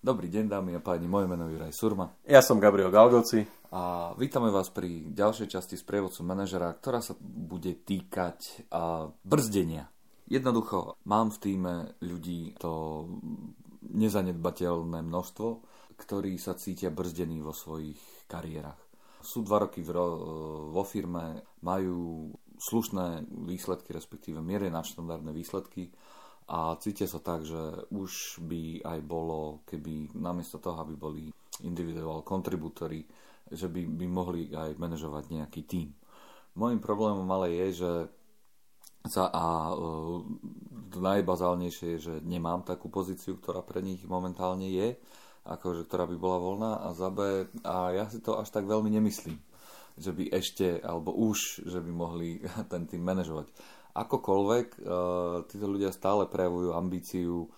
Dobrý deň, dámy a páni, moje meno je Juraj Surma. Ja som Gabriel Galgoci. A vítame vás pri ďalšej časti z prievodcu manažera, ktorá sa bude týkať a, brzdenia. Jednoducho, mám v týme ľudí to nezanedbateľné množstvo, ktorí sa cítia brzdení vo svojich kariérach. Sú dva roky vo firme, majú slušné výsledky, respektíve mierne nadštandardné výsledky, a cítia sa tak, že už by aj bolo, keby namiesto toho, aby boli individuál kontribútory, že by, by mohli aj manažovať nejaký tím. Môjim problémom ale je, že sa a uh, najbazálnejšie je, že nemám takú pozíciu, ktorá pre nich momentálne je, akože, ktorá by bola voľná a za B, a ja si to až tak veľmi nemyslím, že by ešte, alebo už, že by mohli ten tým manažovať akokoľvek, uh, títo ľudia stále prejavujú ambíciu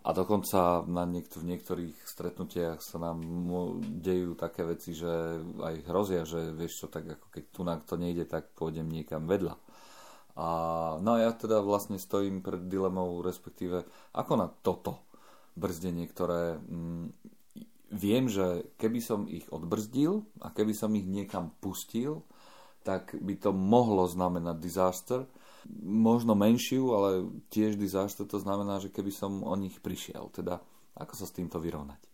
a dokonca na niektor- v niektorých stretnutiach sa nám dejú také veci, že aj hrozia, že vieš čo, tak ako keď tu na to nejde, tak pôjdem niekam vedľa. A, no a ja teda vlastne stojím pred dilemou, respektíve ako na toto brzdenie, ktoré mm, viem, že keby som ich odbrzdil a keby som ich niekam pustil, tak by to mohlo znamenať disaster, možno menšiu, ale tiež disaster, to znamená, že keby som o nich prišiel. Teda, ako sa s týmto vyrovnať?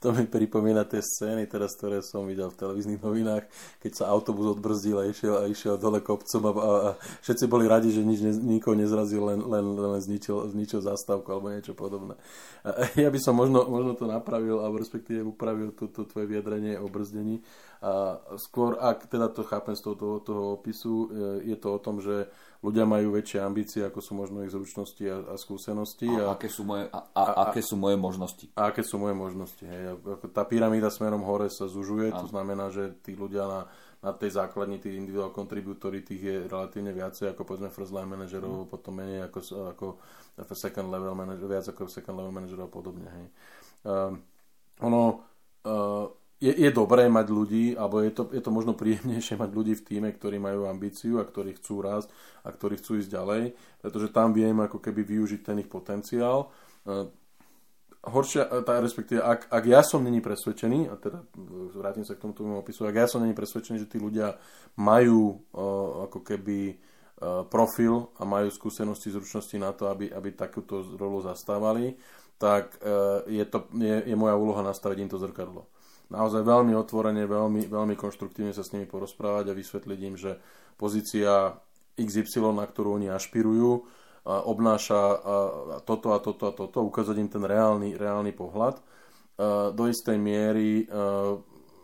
To mi pripomína tie scény teraz, ktoré som videl v televíznych novinách, keď sa autobus odbrzdil a išiel, a išiel dole kopcom a, a, a všetci boli radi, že nič, ne, nikoho nezrazil, len, len, len zničil, zničil zastávku alebo niečo podobné. A ja by som možno, možno to napravil, alebo respektíve upravil toto tvoje vyjadrenie o brzdení. A skôr, ak teda to chápem z toho, toho, toho opisu, e, je to o tom, že ľudia majú väčšie ambície, ako sú možno ich zručnosti a, a skúsenosti. A, a, aké sú moje, a, a, a, aké sú moje možnosti. A aké sú moje možnosti. Hej. Tá pyramída smerom hore sa zužuje, a. to znamená, že tí ľudia na, na tej základni, tí individual contributory, tých je relatívne viacej ako povedzme first line manažerov, mm. potom menej ako, ako second level manager, viac ako second level manažerov a podobne. Hej. Um, ono, uh, je, je dobré mať ľudí, alebo je to, je to možno príjemnejšie mať ľudí v týme, ktorí majú ambíciu a ktorí chcú rásť a ktorí chcú ísť ďalej, pretože tam viem ako keby využiť ten ich potenciál. E, horšia, e, tá, respektíve, ak, ak ja som není presvedčený, a teda e, vrátim sa k tomu opisu, ak ja som není presvedčený, že tí ľudia majú uh, ako keby uh, profil a majú skúsenosti, zručnosti na to, aby, aby takúto rolu zastávali, tak uh, je, to, je, je moja úloha nastaviť im to zrkadlo naozaj veľmi otvorene, veľmi, veľmi konštruktívne sa s nimi porozprávať a vysvetliť im, že pozícia XY, na ktorú oni ašpirujú, obnáša toto a toto a toto, ukázať im ten reálny, reálny pohľad. Do istej miery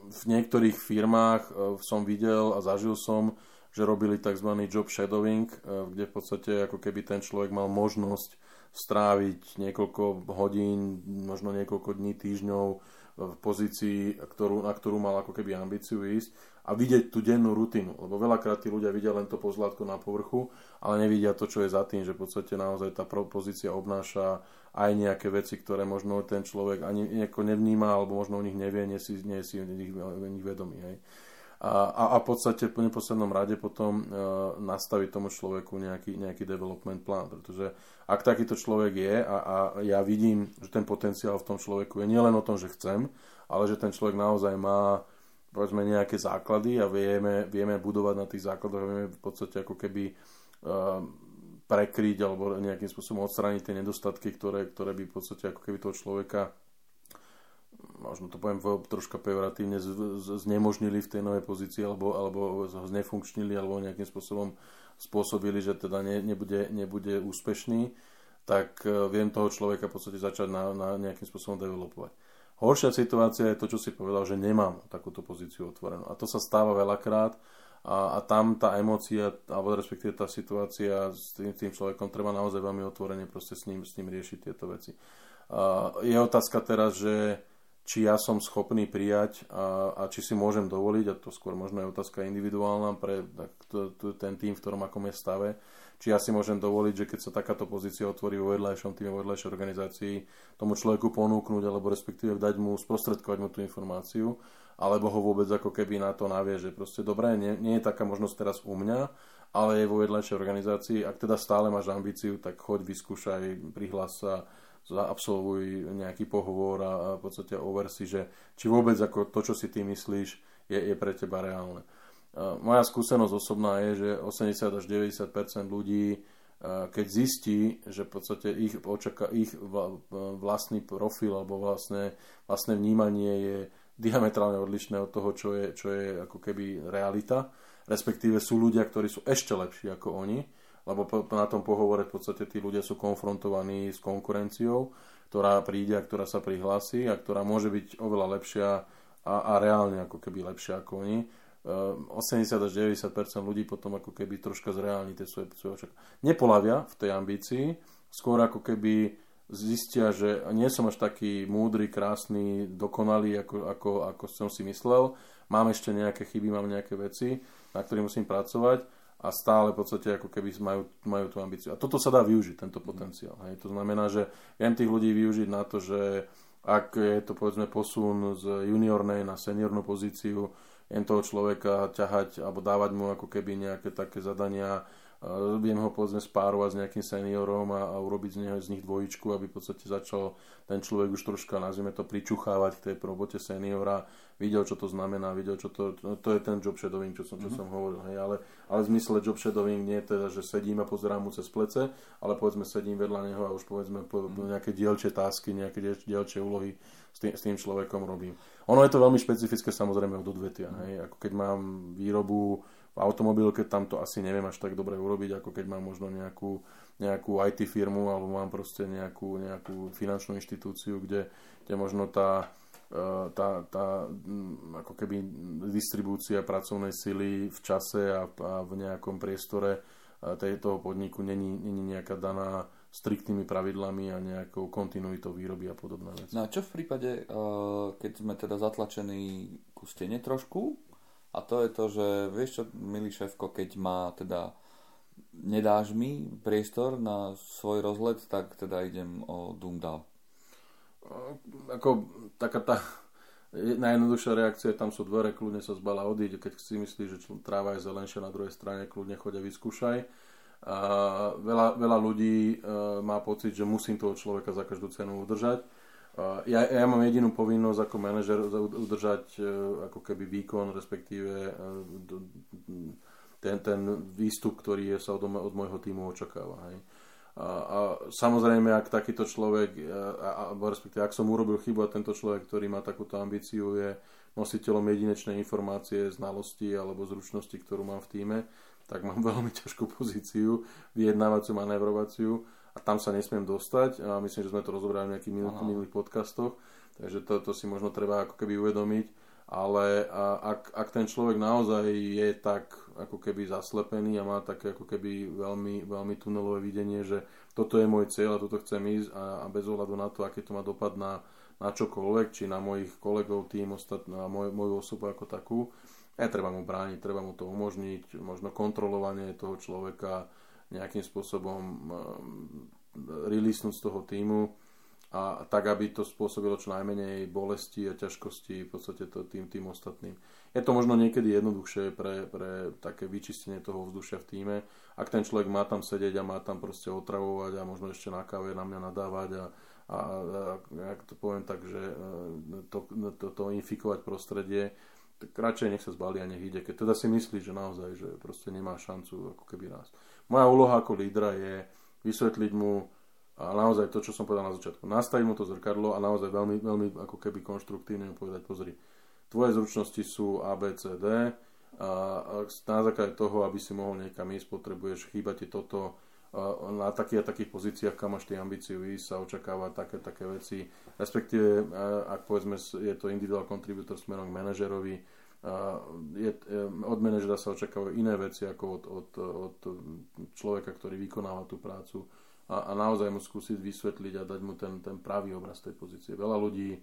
v niektorých firmách som videl a zažil som, že robili tzv. job shadowing, kde v podstate ako keby ten človek mal možnosť stráviť niekoľko hodín, možno niekoľko dní, týždňov v pozícii, ktorú, na ktorú mal ako keby ambíciu ísť a vidieť tú dennú rutinu. Lebo veľakrát tí ľudia vidia len to pozlátko na povrchu, ale nevidia to, čo je za tým, že v podstate naozaj tá pozícia obnáša aj nejaké veci, ktoré možno ten človek ani nejako nevníma, alebo možno o nich nevie, nie si, nie si o nich, vedomý. Hej a, a, a v podstate v neposlednom rade potom e, nastaviť tomu človeku nejaký, nejaký development plán, pretože ak takýto človek je a, a ja vidím, že ten potenciál v tom človeku je nielen o tom, že chcem, ale že ten človek naozaj má povedzme nejaké základy a vieme, vieme budovať na tých základoch, vieme v podstate ako keby uh, prekryť alebo nejakým spôsobom odstrániť tie nedostatky, ktoré, ktoré by v podstate ako keby toho človeka možno to poviem troška pejoratívne, znemožnili v tej novej pozícii alebo, alebo znefunkčnili alebo nejakým spôsobom spôsobili, že teda ne, nebude, nebude úspešný, tak e, viem toho človeka v podstate začať na, na nejakým spôsobom developovať. Horšia situácia je to, čo si povedal, že nemám takúto pozíciu otvorenú. A to sa stáva veľakrát a, a tam tá emócia, alebo respektíve tá situácia s tým, tým človekom treba naozaj veľmi otvorene proste s ním, s ním riešiť tieto veci. A je otázka teraz, že či ja som schopný prijať a, a či si môžem dovoliť, a to skôr možno je otázka individuálna pre ten tým, v ktorom akom je stave, či ja si môžem dovoliť, že keď sa takáto pozícia otvorí vo vedľajšom týme, vo vedľajšej organizácii, tomu človeku ponúknuť, alebo respektíve dať mu, sprostredkovať mu tú informáciu, alebo ho vôbec ako keby na to navie, že proste dobré, nie, nie je taká možnosť teraz u mňa, ale je vo vedľajšej organizácii, ak teda stále máš ambíciu, tak choď, vyskúšaj, prihlás sa, absolvuj nejaký pohovor a, a v podstate over si, že či vôbec ako to, čo si ty myslíš, je, je pre teba reálne. Moja skúsenosť osobná je, že 80 až 90% ľudí, keď zistí, že v podstate ich, očaká, ich vlastný profil alebo vlastné, vlastné vnímanie je diametrálne odlišné od toho, čo je, čo je ako keby realita, respektíve sú ľudia, ktorí sú ešte lepší ako oni, lebo na tom pohovore v podstate tí ľudia sú konfrontovaní s konkurenciou, ktorá príde a ktorá sa prihlási a ktorá môže byť oveľa lepšia a, a reálne ako keby lepšia ako oni 80 až 90% ľudí potom ako keby troška zreálni tie svoje, svoje očak. Nepolavia v tej ambícii, skôr ako keby zistia, že nie som až taký múdry, krásny, dokonalý, ako, ako, ako som si myslel. Mám ešte nejaké chyby, mám nejaké veci, na ktorých musím pracovať a stále v podstate ako keby majú, majú tú ambíciu. A toto sa dá využiť, tento potenciál. Hej. To znamená, že viem tých ľudí využiť na to, že ak je to povedzme posun z juniornej na seniornú pozíciu, jen toho človeka ťahať alebo dávať mu ako keby nejaké také zadania, viem ho povedzme spárovať s nejakým seniorom a, a urobiť z neho z nich dvojičku, aby v podstate začal ten človek už troška, nazvime to, pričuchávať k tej robote seniora, videl, čo to znamená, videl, čo to, no, to je ten job shadowing, čo som, čo mm-hmm. som hovoril, hej, ale, ale v zmysle job shadowing nie je teda, že sedím a pozerám mu cez plece, ale povedzme sedím vedľa neho a už povedzme po, mm-hmm. nejaké dielčie tásky, nejaké dielčie úlohy s tým, s tým človekom robím. Ono je to veľmi špecifické samozrejme od odvetia. Hej. Ako keď mám výrobu v automobilke, tam to asi neviem až tak dobre urobiť, ako keď mám možno nejakú, nejakú IT firmu alebo mám proste nejakú, nejakú finančnú inštitúciu, kde, kde možno tá, e, tá, tá ako keby distribúcia pracovnej sily v čase a, a v nejakom priestore e, toho podniku není, není nejaká daná striktnými pravidlami a nejakou kontinuitou výroby a podobné veci. No a čo v prípade, eh, keď sme teda zatlačení ku stene trošku, a to je to, že vieš čo, milý šéfko, keď má teda nedáš mi priestor na svoj rozlet, tak teda idem o Dundal. Eh, ako taká tá najjednoduchšia reakcia, tam sú dvere, kľudne sa zbala odíď, keď si myslíš, že tráva je zelenšia na druhej strane, kľudne chodia vyskúšaj a veľa, veľa ľudí uh, má pocit, že musím toho človeka za každú cenu udržať. Ja, ja mám jedinú povinnosť ako manažer udržať uh, ako keby výkon, respektíve ten, ten výstup, ktorý je, sa od, od môjho týmu očakáva. Hej. A, a samozrejme, ak takýto človek, a, a, respektíve ak som urobil chybu a tento človek, ktorý má takúto ambíciu, je nositeľom jedinečnej informácie, znalosti alebo zručnosti, ktorú mám v týme, tak mám veľmi ťažkú pozíciu, vyjednávaciu, manévrovaciu a tam sa nesmiem dostať a myslím, že sme to rozobrali v nejakých minulých podcastoch, takže to, to si možno treba ako keby uvedomiť, ale ak, ak ten človek naozaj je tak ako keby zaslepený a má také ako keby veľmi, veľmi tunelové videnie, že toto je môj cieľ a toto chcem ísť a, a bez ohľadu na to, aký to má dopad na, na čokoľvek, či na mojich kolegov, tým, ostat, na moj, moju osobu ako takú, treba mu brániť, treba mu to umožniť, možno kontrolovanie toho človeka nejakým spôsobom um, releasenúť z toho týmu a tak, aby to spôsobilo čo najmenej bolesti a ťažkosti v podstate to, tým, tým ostatným. Je to možno niekedy jednoduchšie pre, pre také vyčistenie toho vzdušia v týme. Ak ten človek má tam sedieť a má tam proste otravovať a možno ešte na káve na mňa nadávať a, a, a ak to poviem tak, že e, to, to, to infikovať prostredie, tak radšej nech sa zbalí a nech ide. Keď teda si myslí, že naozaj, že proste nemá šancu ako keby rásť. Moja úloha ako lídra je vysvetliť mu a naozaj to, čo som povedal na začiatku. Nastaviť mu to zrkadlo a naozaj veľmi, veľmi ako keby konštruktívne mu povedať, pozri, tvoje zručnosti sú A, B, C, D a na základe toho, aby si mohol niekam ísť, potrebuješ, chýba ti toto, na takých a takých pozíciách, kam máš tie ambíciu ísť, sa očakáva také, také veci. Respektíve, ak povedzme, je to individual contributor smerom k manažerovi, je, od manažera sa očakávajú iné veci ako od, od, od človeka, ktorý vykonáva tú prácu a, a naozaj mu skúsiť vysvetliť a dať mu ten, ten pravý obraz tej pozície. Veľa ľudí,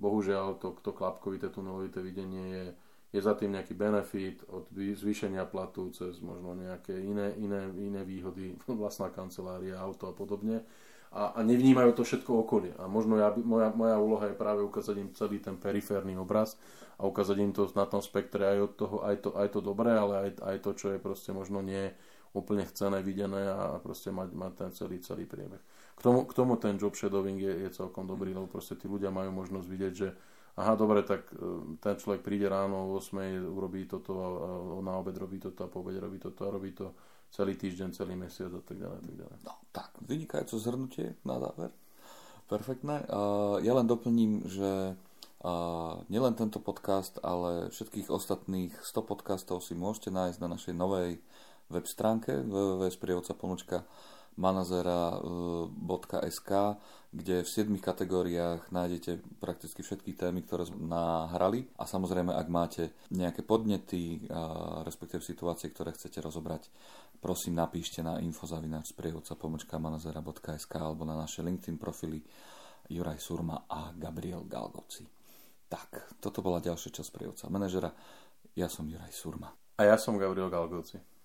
bohužiaľ, to, to klapkovité, tunelovité videnie je, je za tým nejaký benefit od zvýšenia platu cez možno nejaké iné, iné, iné výhody, vlastná kancelária, auto a podobne. A, a nevnímajú to všetko okolie. A možno ja, moja, moja úloha je práve ukázať im celý ten periférny obraz a ukázať im to na tom spektre aj, od toho, aj, to, aj to dobré, ale aj, aj to, čo je proste možno nie úplne chcené, videné a proste mať, mať ten celý, celý priebeh. K tomu, k tomu ten job shadowing je, je celkom dobrý, lebo proste tí ľudia majú možnosť vidieť, že aha, dobre, tak e, ten človek príde ráno o 8, urobí toto, a, na obed robí toto a po obede robí toto a robí to celý týždeň, celý mesiac a tak ďalej. Tak ďalej. No tak, vynikajúce zhrnutie na záver. Perfektné. Ja len doplním, že nielen tento podcast, ale všetkých ostatných 100 podcastov si môžete nájsť na našej novej web stránke www.sprievodca.com manazera.sk, kde v 7 kategóriách nájdete prakticky všetky témy, ktoré sme nahrali a samozrejme, ak máte nejaké podnety, respektíve situácie, ktoré chcete rozobrať, prosím napíšte na infozavinač sprievodca pomočka manazera.sk alebo na naše LinkedIn profily Juraj Surma a Gabriel Galgoci. Tak, toto bola ďalšia časť sprievodca manažera. Ja som Juraj Surma. A ja som Gabriel Galgoci.